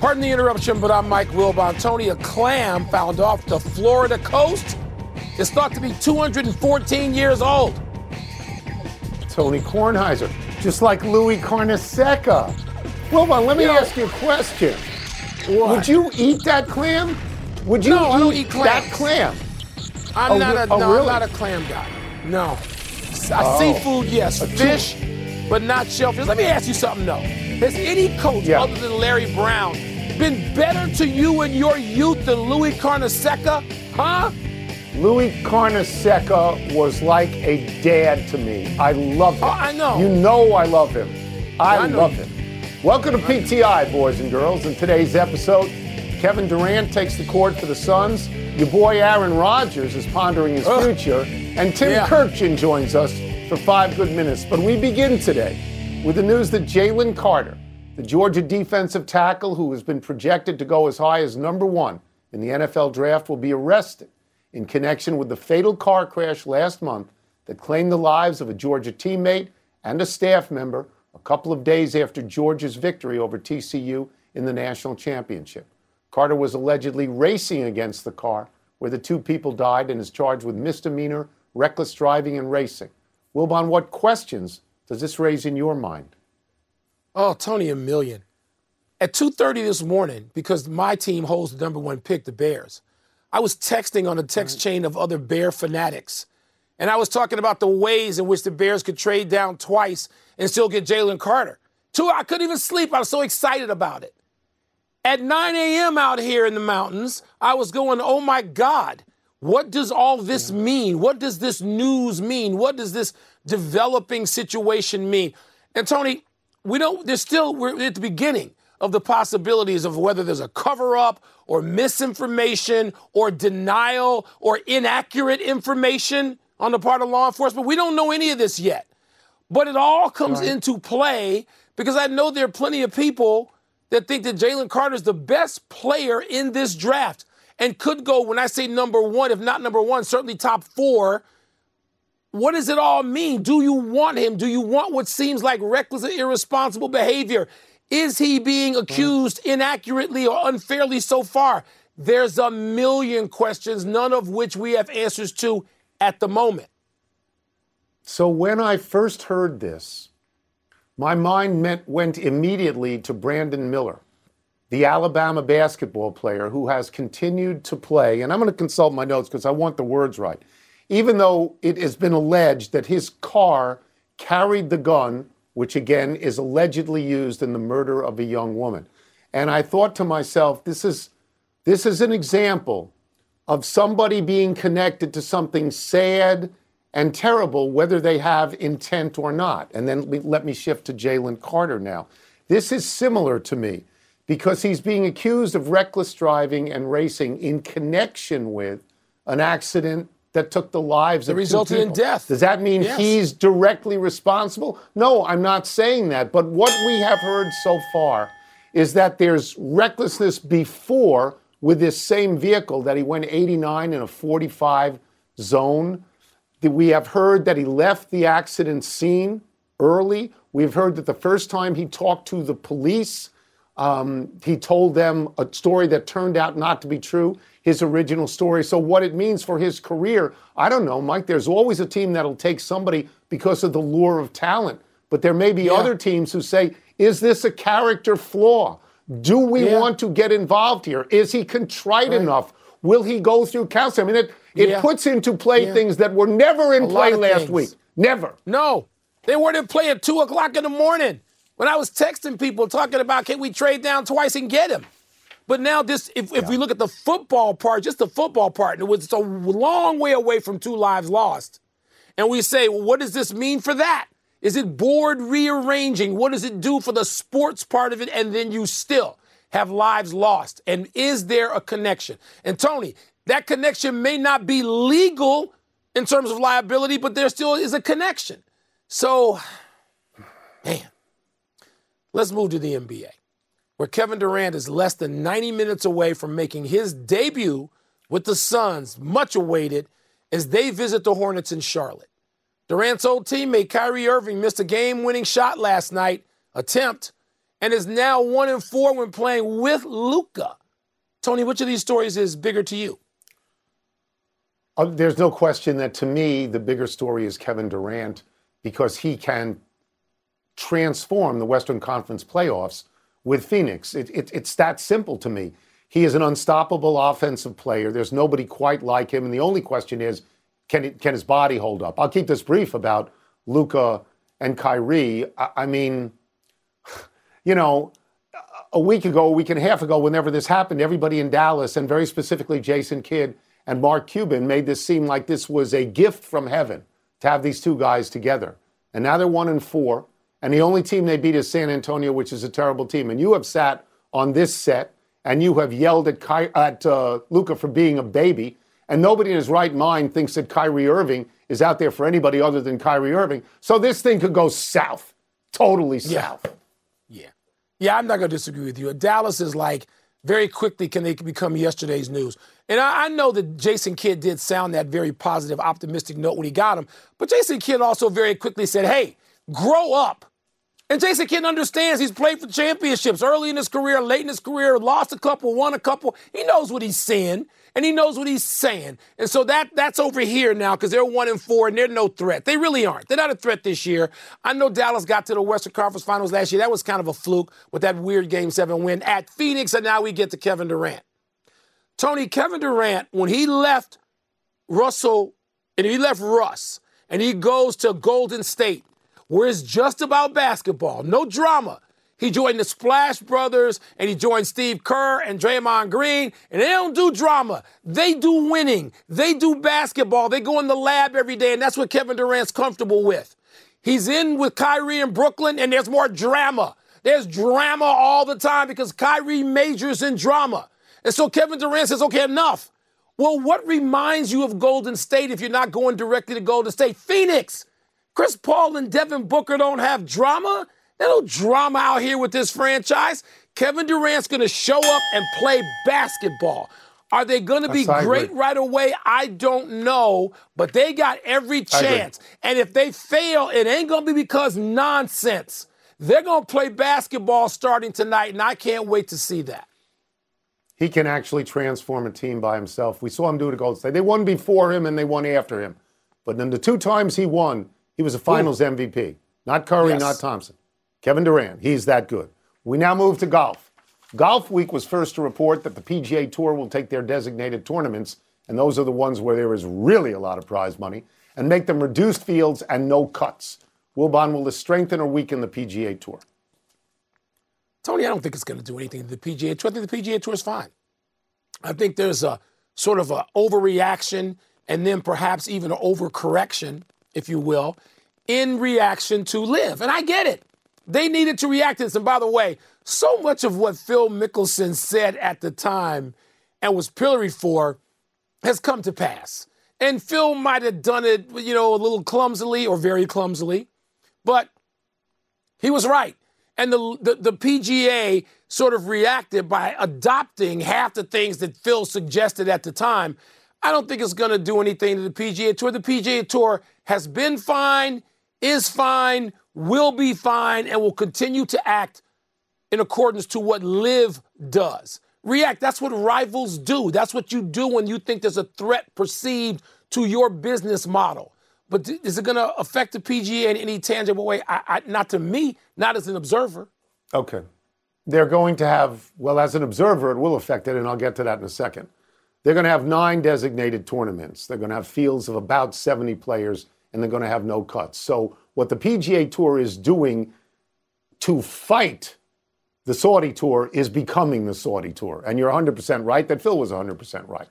Pardon the interruption, but I'm Mike Wilbon. Tony, a clam found off the Florida coast is thought to be 214 years old. Tony Kornheiser, just like Louis Carnesecca. Wilbon, let me Yo. ask you a question. What? Would you eat that clam? Would you No, eat, eat that clam? I'm Oh, not a oh, no, really? I'm not a clam guy. No. Uh, Oh. Seafood, yes. Fish, but not shellfish. Let me ask you something though. Has any coach Yeah. other than Larry Brown been better to you in your youth than Louis Carnesecca? Huh? Louis Carnesecca was like a dad to me. I love him. Oh, I know. You know I love him. I, I love him. Welcome to PTI, boys and girls. In today's episode, Kevin Durant takes the court for the Suns. Your boy Aaron Rodgers is pondering his Ugh. future. And Tim Yeah. Kurkjian joins us for five good minutes. But we begin today with the news that Jalen Carter, the Georgia defensive tackle who has been projected to go as high as number one in the NFL draft, will be arrested in connection with the fatal car crash last month that claimed the lives of a Georgia teammate and a staff member a couple of days after Georgia's victory over TCU in the national championship. Carter was allegedly racing against the car where the two people died and is charged with misdemeanor, reckless driving, and racing. Wilbon, what questions does this raise in your mind? Oh, Tony, a million. At 2:30 this morning, because my team holds the number one pick, the Bears, I was texting on a text chain of other Bear fanatics. And I was talking about the ways in which the Bears could trade down twice and still get Jalen Carter. Two, I couldn't even sleep. I was so excited about it. At 9 a.m. out here in the mountains, I was going, oh my God, what does all this mean? What does this news mean? What does this developing situation mean? And Tony, we don't, there's still, we're at the beginning of the possibilities of whether there's a cover up or misinformation or denial or inaccurate information on the part of law enforcement. We don't know any of this yet. But it all comes into play because I know there are plenty of people that think that Jalen Carter is the best player in this draft and could go, when I say number one, if not number one, certainly top four. What does it all mean? Do you want him? Do you want what seems like reckless and irresponsible behavior? Is he being hmm. accused inaccurately or unfairly so far? There's a million questions, none of which we have answers to at the moment. So when I first heard this, my mind met, went immediately to Brandon Miller, the Alabama basketball player who has continued to play. And I'm going to consult my notes because I want the words right. Even though it has been alleged that his car carried the gun, which again is allegedly used in the murder of a young woman. And I thought to myself, this is this is an example of somebody being connected to something sad and terrible, whether they have intent or not. And then let me shift to Jalen Carter now. This is similar to me because he's being accused of reckless driving and racing in connection with an accident that took the lives That resulted in death. Does that mean Yes. he's directly responsible? No, I'm not saying that. But what we have heard so far is that there's recklessness before with this same vehicle that he went 89 in a 45 zone. We have heard that he left the accident scene early. We've heard that the first time he talked to the police, um, he told them a story that turned out not to be true, his original story. So, what it means for his career, I don't know, Mike. There's always a team that'll take somebody because of the lure of talent. But there may be other teams who say, is this a character flaw? Do we Yeah. want to get involved here? Is he contrite enough? Will he go through counseling? I mean, it, it Yeah. puts into play Yeah. things that were never in A play last things. week. Never. No, they weren't in play at two o'clock in the morning when I was texting people talking about can we trade down twice and get him. But now this, if, if we look at the football part, just the football part, and it was a long way away from two lives lost, and we say, well, what does this mean for that? Is it board rearranging? What does it do for the sports part of it? And then you still have lives lost. And is there a connection? And Tony, that connection may not be legal in terms of liability, but there still is a connection. So, man, let's move to the NBA, where Kevin Durant is less than 90 minutes away from making his debut with the Suns, much awaited, as they visit the Hornets in Charlotte. Durant's old teammate Kyrie Irving missed a game winning shot last night, attempt, and is now one and four when playing with Luka. Tony, which of these stories is bigger to you? Uh, there's no question that to me, the bigger story is Kevin Durant because he can transform the Western Conference playoffs with Phoenix. It, it, it's that simple to me. He is an unstoppable offensive player. There's nobody quite like him. And the only question is, can, it, can his body hold up? I'll keep this brief about Luka and Kyrie. I, I mean, you know, a week ago, a week and a half ago, whenever this happened, everybody in Dallas, and very specifically Jason Kidd and Mark Cuban, made this seem like this was a gift from heaven to have these two guys together. And now they're one and four. And the only team they beat is San Antonio, which is a terrible team. And you have sat on this set and you have yelled at, Ky- at uh, Luka for being a baby, and nobody in his right mind thinks that Kyrie Irving is out there for anybody other than Kyrie Irving. So this thing could go south, totally south. Yeah, yeah, yeah I'm not going to disagree with you. Dallas is like very quickly can they become yesterday's news. And I, I, know that Jason Kidd did sound that very positive, optimistic note when he got him, but Jason Kidd also very quickly said, "Hey, grow up." And Jason Kidd understands he's played for championships early in his career, late in his career, lost a couple, won a couple. He knows what he's saying and he knows what he's saying. And so that that's over here now because they're one and four and they're no threat. They really aren't. They're not a threat this year. I know Dallas got to the Western Conference Finals last year. That was kind of a fluke with that weird Game Seven win at Phoenix, and now we get to Kevin Durant. Tony, Kevin Durant, when he left Russell and he left Russ and he goes to Golden State where it's just about basketball, no drama. He joined the Splash Brothers and he joined Steve Kerr and Draymond Green, and they don't do drama. They do winning. They do basketball. They go in the lab every day, and that's what Kevin Durant's comfortable with. He's in with Kyrie in Brooklyn, and there's more drama. There's drama all the time because Kyrie majors in drama. And so Kevin Durant says, okay, enough. Well, what reminds you of Golden State if you're not going directly to Golden State? Phoenix. Chris Paul and Devin Booker don't have drama. There's no drama out here with this franchise. Kevin Durant's going to show up and play basketball. Are they going to be great right away? I don't know, but they got every chance. And if they fail, it ain't going to be because nonsense. They're going to play basketball starting tonight, and I can't wait to see that. He can actually transform a team by himself. We saw him do it at Golden State. They won before him and they won after him. But then the two times he won, he was a finals Ooh. MVP. Not Curry, yes. not Thompson. Kevin Durant. He's that good. We now move to golf. Golf Week was first to report that the PGA Tour will take their designated tournaments, and those are the ones where there is really a lot of prize money, and make them reduced fields and no cuts. Wilbon, will this strengthen or weaken the PGA Tour? Tony, I don't think it's going to do anything to the PGA Tour. I think the PGA Tour is fine. I think there's a sort of an overreaction and then perhaps even an overcorrection if you will, in reaction to LIV. And I get it. They needed to react to this. And by the way, so much of what Phil Mickelson said at the time and was pilloried for has come to pass. And Phil might have done it, you know, a little clumsily or very clumsily, but he was right. And the, the, the PGA sort of reacted by adopting half the things that Phil suggested at the time. I don't think it's going to do anything to the PGA Tour. The PGA Tour has been fine, is fine, will be fine, and will continue to act in accordance to what LIV does. React, that's what rivals do. That's what you do when you think there's a threat perceived to your business model. But is it going to affect the PGA in any tangible way? I, I, not to me, not as an observer. Okay. They're going to have, well, as an observer, it will affect it, and I'll get to that in a second. They're going to have nine designated tournaments. They're going to have fields of about 70 players, and they're going to have no cuts. So, what the PGA Tour is doing to fight the Saudi Tour is becoming the Saudi Tour. And you're 100% right that Phil was 100% right.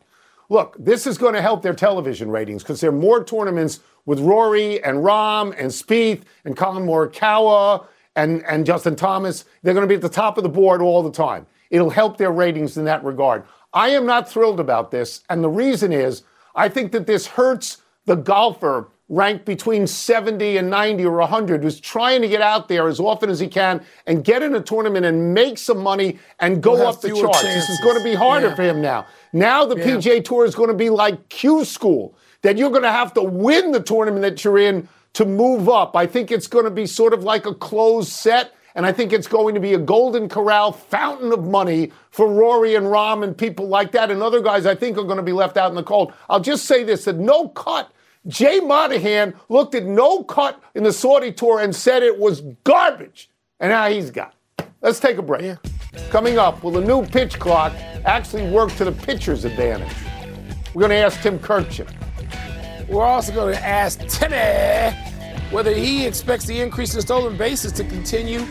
Look, this is going to help their television ratings because there are more tournaments with Rory and Rahm and Spieth and Collin Morikawa and, and Justin Thomas. They're going to be at the top of the board all the time. It'll help their ratings in that regard. I am not thrilled about this. And the reason is I think that this hurts the golfer ranked between 70 and 90 or 100 who's trying to get out there as often as he can and get in a tournament and make some money and go we'll up the charts. Chances. This is going to be harder yeah. for him now. Now the yeah. PGA Tour is going to be like Q School, that you're going to have to win the tournament that you're in to move up. I think it's going to be sort of like a closed set And I think it's going to be a golden corral fountain of money for Rory and Rahm and people like that. And other guys I think are going to be left out in the cold. I'll just say this that no cut. Jay Monahan looked at no cut in the Saudi tour and said it was garbage. And now he's got. Let's take a break. Yeah. Coming up, will the new pitch clock actually work to the pitcher's advantage? We're going to ask Tim Kurkjian. We're also going to ask Timmy whether he expects the increase in stolen bases to continue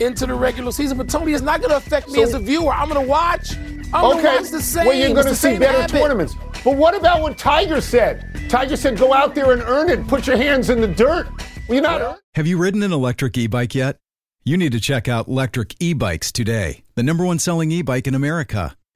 into the regular season. But Tony, it's not going to affect me so, as a viewer. I'm going to watch. I'm okay. going to watch the same. Well, you're going to see better habit. tournaments. But what about what Tiger said? Tiger said, "Go out there and earn it. Put your hands in the dirt." Well, you not. Have you ridden an electric e-bike yet? You need to check out Lectric E-Bikes today, the number one selling e-bike in America.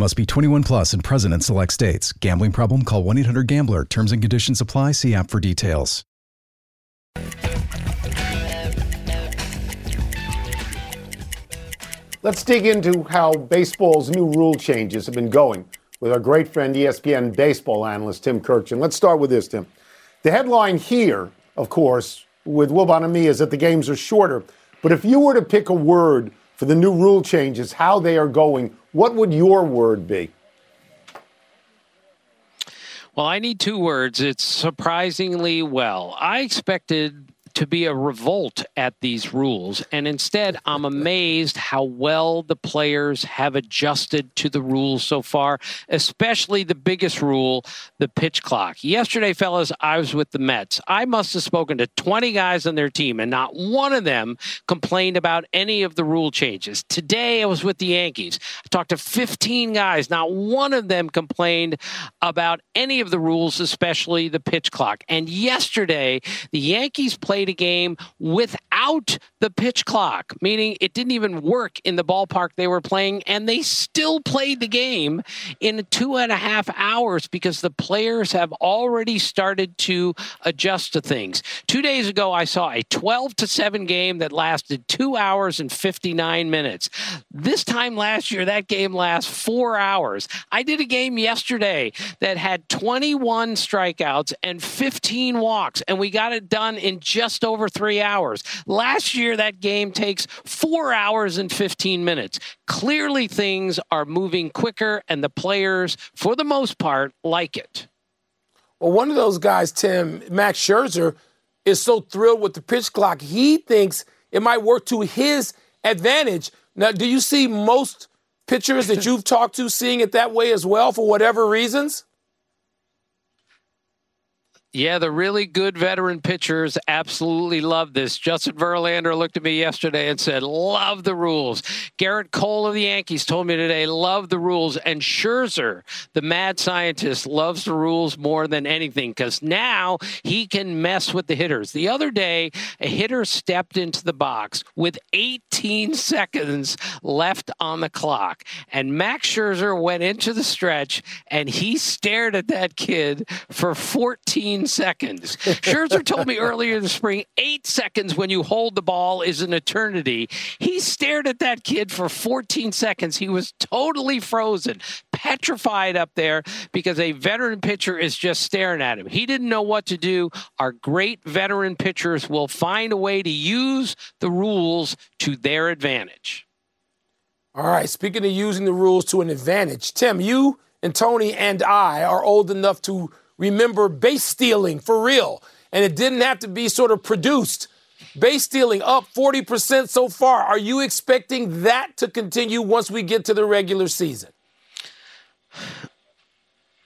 Must be 21 plus and present in select states. Gambling problem? Call 1 800 GAMBLER. Terms and conditions apply. See app for details. Let's dig into how baseball's new rule changes have been going with our great friend ESPN baseball analyst Tim Kurkjian. Let's start with this, Tim. The headline here, of course, with Wilbon and me is that the games are shorter. But if you were to pick a word for the new rule changes, how they are going, what would your word be? Well, I need two words. It's surprisingly well. I expected to be a revolt at these rules. And instead, I'm amazed how well the players have adjusted to the rules so far, especially the biggest rule, the pitch clock. Yesterday, fellas, I was with the Mets. I must have spoken to 20 guys on their team, and not one of them complained about any of the rule changes. Today, I was with the Yankees. I talked to 15 guys. Not one of them complained about any of the rules, especially the pitch clock. And yesterday, the Yankees played played a game without the pitch clock, meaning it didn't even work in the ballpark they were playing, and they still played the game in two and a half hours because the players have already started to adjust to things. Two days ago, I saw a 12 to 7 game that lasted two hours and 59 minutes. This time last year, that game lasts four hours. I did a game yesterday that had 21 strikeouts and 15 walks, and we got it done in just just over three hours. Last year, that game takes four hours and 15 minutes. Clearly, things are moving quicker, and the players, for the most part, like it. Well, one of those guys, Tim, Max Scherzer, is so thrilled with the pitch clock. He thinks it might work to his advantage. Now, do you see most pitchers that you've talked to seeing it that way as well for whatever reasons? Yeah, the really good veteran pitchers absolutely love this. Justin Verlander looked at me yesterday and said, Love the rules. Gerrit Cole of the Yankees told me today, Love the rules. And Scherzer, the mad scientist, loves the rules more than anything because now he can mess with the hitters. The other day, a hitter stepped into the box with 18 seconds left on the clock. And Max Scherzer went into the stretch and he stared at that kid for 14 seconds. Scherzer told me earlier in the spring, eight seconds when you hold the ball is an eternity. He stared at that kid for 14 seconds. He was totally frozen, petrified up there because a veteran pitcher is just staring at him. He didn't know what to do. Our great veteran pitchers will find a way to use the rules to their advantage. All right, speaking of using the rules to an advantage, Tim, you and Tony and I are old enough to remember base stealing for real, and it didn't have to be sort of produced. Base stealing up 40% so far. Are you expecting that to continue once we get to the regular season?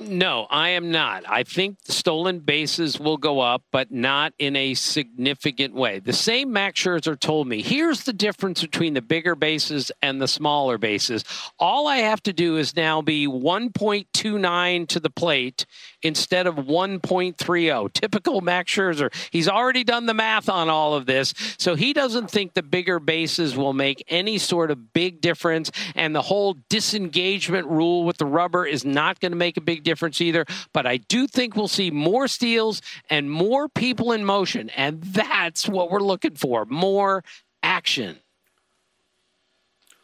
No, I am not. I think stolen bases will go up, but not in a significant way. The same Max Scherzer told me here's the difference between the bigger bases and the smaller bases. All I have to do is now be 1.29 to the plate instead of 1.30. Typical Max Scherzer. He's already done the math on all of this, so he doesn't think the bigger bases will make any sort of big difference. And the whole disengagement rule with the rubber is not going to make a big difference either. But I do think we'll see more steals and more people in motion. And that's what we're looking for more action.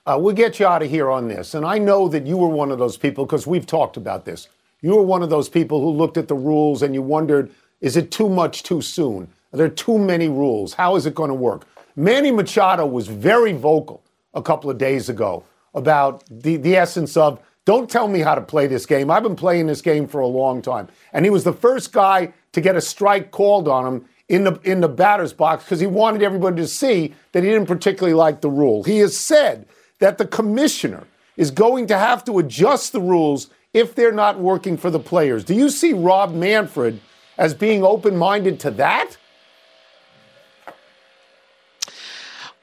Uh, we'll get you out of here on this. And I know that you were one of those people because we've talked about this. You were one of those people who looked at the rules and you wondered, is it too much too soon? Are there too many rules? How is it going to work? Manny Machado was very vocal a couple of days ago about the, the essence of don't tell me how to play this game. I've been playing this game for a long time. And he was the first guy to get a strike called on him in the in the batter's box because he wanted everybody to see that he didn't particularly like the rule. He has said that the commissioner is going to have to adjust the rules if they're not working for the players. Do you see Rob Manfred as being open-minded to that?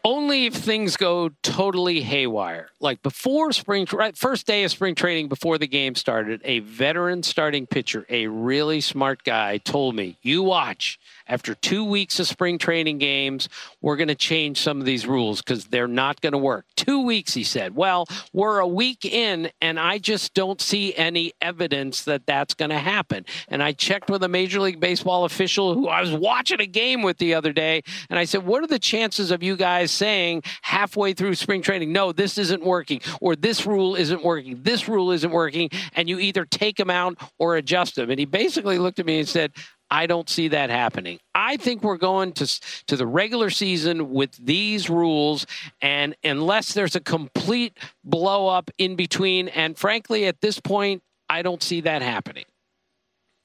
only if things go totally haywire. Like before spring, right, first day of spring training, before the game started, a veteran starting pitcher, a really smart guy, told me, "You watch. After two weeks of spring training games, we're going to change some of these rules because they're not going to work." Two weeks, he said. Well, we're a week in, and I just don't see any evidence that that's going to happen. And I checked with a Major League Baseball official who I was watching a game with the other day, and I said, "What are the chances of you guys?" saying halfway through spring training, no, this isn't working, or this rule isn't working, this rule isn't working, and you either take them out or adjust them. And he basically looked at me and said, I don't see that happening. I think we're going to to the regular season with these rules, and unless there's a complete blow up in between, and frankly, at this point, I don't see that happening.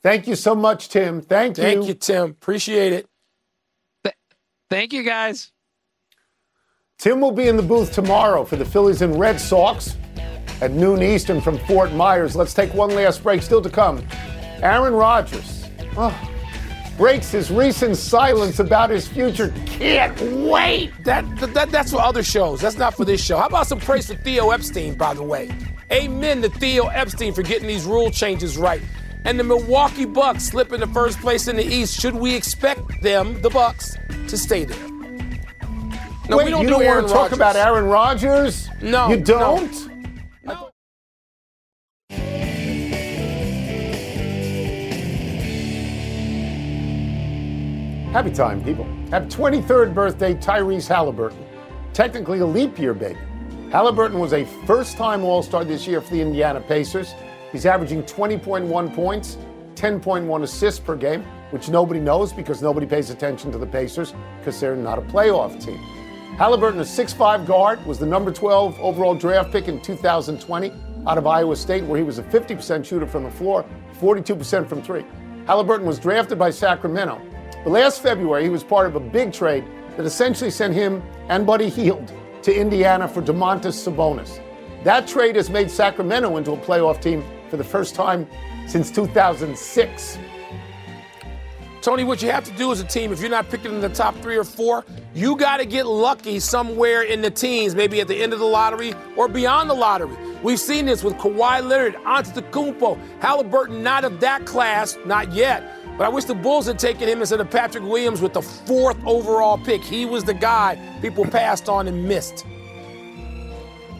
Thank you so much, Tim. Thank you. Thank you, Tim. Appreciate it. Th- thank you, guys. Tim will be in the booth tomorrow for the Phillies and Red Sox at noon Eastern from Fort Myers. Let's take one last break. Still to come. Aaron Rodgers oh, breaks his recent silence about his future. Can't wait. That, that that's for other shows. That's not for this show. How about some praise for Theo Epstein, by the way? Amen to Theo Epstein for getting these rule changes right. And the Milwaukee Bucks slip into first place in the East. Should we expect them, the Bucks, to stay there? No, Wait, we don't you do don't want to talk about Aaron Rodgers? No. You don't? No. Happy time, people. Happy 23rd birthday, Tyrese Halliburton. Technically a leap year baby. Halliburton was a first time All Star this year for the Indiana Pacers. He's averaging 20.1 points, 10.1 assists per game, which nobody knows because nobody pays attention to the Pacers because they're not a playoff team. Halliburton, a 6'5 guard, was the number 12 overall draft pick in 2020 out of Iowa State, where he was a 50% shooter from the floor, 42% from three. Halliburton was drafted by Sacramento. But last February, he was part of a big trade that essentially sent him and Buddy Hield to Indiana for Domantas Sabonis. That trade has made Sacramento into a playoff team for the first time since 2006. Tony, what you have to do as a team, if you're not picking in the top three or four, you got to get lucky somewhere in the teens, maybe at the end of the lottery or beyond the lottery. We've seen this with Kawhi Leonard, Antetokounmpo, Halliburton, not of that class, not yet. But I wish the Bulls had taken him instead of Patrick Williams with the fourth overall pick. He was the guy people passed on and missed.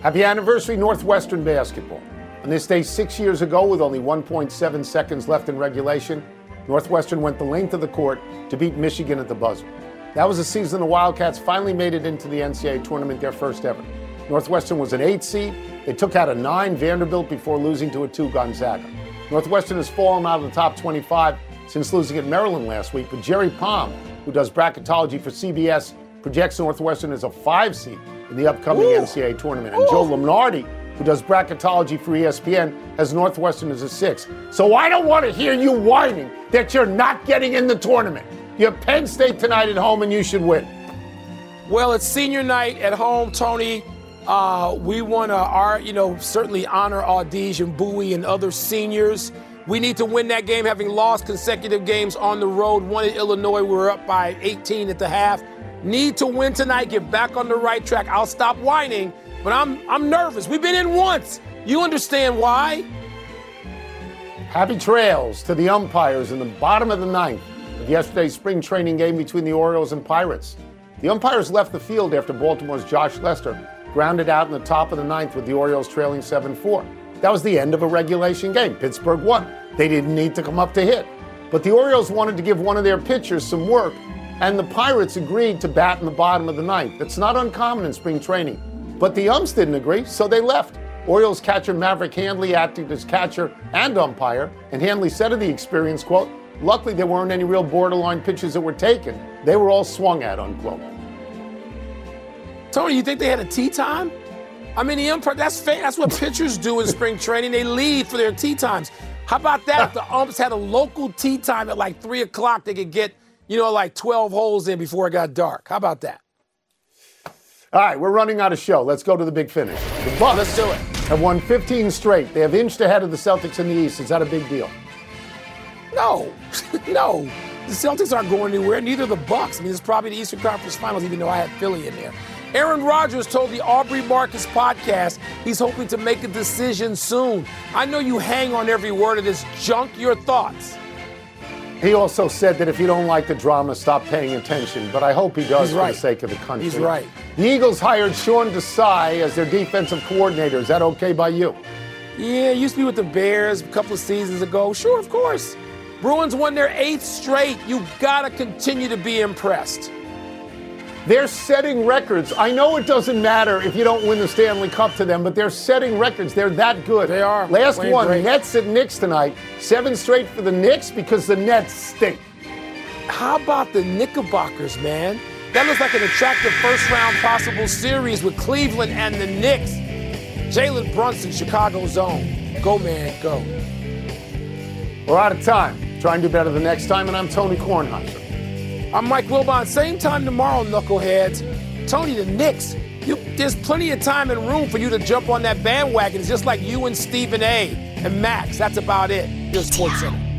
Happy anniversary, Northwestern basketball. On this day six years ago, with only 1.7 seconds left in regulation, Northwestern went the length of the court to beat Michigan at the buzzer. That was the season the Wildcats finally made it into the NCAA tournament, their first ever. Northwestern was an eight seed. They took out a nine Vanderbilt before losing to a two Gonzaga. Northwestern has fallen out of the top 25 since losing at Maryland last week, but Jerry Palm, who does bracketology for CBS, projects Northwestern as a five seed in the upcoming Ooh. NCAA tournament. And Joe Lunardi, who does bracketology for ESPN, has Northwestern as a six. So I don't want to hear you whining that you're not getting in the tournament. You have Penn State tonight at home, and you should win. Well, it's senior night at home, Tony. Uh, we want to, you know, certainly honor Audige and Buie and other seniors. We need to win that game, having lost consecutive games on the road. One in Illinois, we were up by 18 at the half. Need to win tonight, get back on the right track. I'll stop whining, but I'm I'm nervous. We've been in once. You understand why? Happy trails to the umpires in the bottom of the ninth of yesterday's spring training game between the Orioles and Pirates. The umpires left the field after Baltimore's Josh Lester grounded out in the top of the ninth with the Orioles trailing 7 4. That was the end of a regulation game. Pittsburgh won. They didn't need to come up to hit. But the Orioles wanted to give one of their pitchers some work, and the Pirates agreed to bat in the bottom of the ninth. That's not uncommon in spring training. But the umps didn't agree, so they left. Orioles catcher Maverick Handley acted as catcher and umpire, and Handley said of the experience, quote, luckily there weren't any real borderline pitches that were taken. They were all swung at, unquote. Tony, you think they had a tea time? I mean, the umpire, that's that's what pitchers do in spring training. They leave for their tea times. How about that? If the umps had a local tea time at like 3 o'clock, they could get, you know, like 12 holes in before it got dark. How about that? All right, we're running out of show. Let's go to the big finish. The Bucks Let's do it. have won 15 straight. They have inched ahead of the Celtics in the East. Is that a big deal? No, no. The Celtics aren't going anywhere. Neither the Bucks. I mean, it's probably the Eastern Conference Finals, even though I had Philly in there. Aaron Rodgers told the Aubrey Marcus podcast he's hoping to make a decision soon. I know you hang on every word of this junk. Your thoughts? He also said that if you don't like the drama, stop paying attention. But I hope he does He's for right. the sake of the country. He's right. The Eagles hired Sean Desai as their defensive coordinator. Is that okay by you? Yeah, used to be with the Bears a couple of seasons ago. Sure, of course. Bruins won their eighth straight. You've gotta continue to be impressed. They're setting records. I know it doesn't matter if you don't win the Stanley Cup to them, but they're setting records. They're that good. They are. Last one, great. Nets at Knicks tonight. Seven straight for the Knicks because the Nets stink. How about the Knickerbockers, man? That looks like an attractive first round possible series with Cleveland and the Knicks. Jalen Brunson, Chicago zone. Go, man, go. We're out of time. Try and do better the next time, and I'm Tony Kornheiser. I'm Mike Wilbon. Same time tomorrow, knuckleheads. Tony, the Knicks. You, there's plenty of time and room for you to jump on that bandwagon. Just like you and Stephen A. and Max. That's about it. Your Sports Center.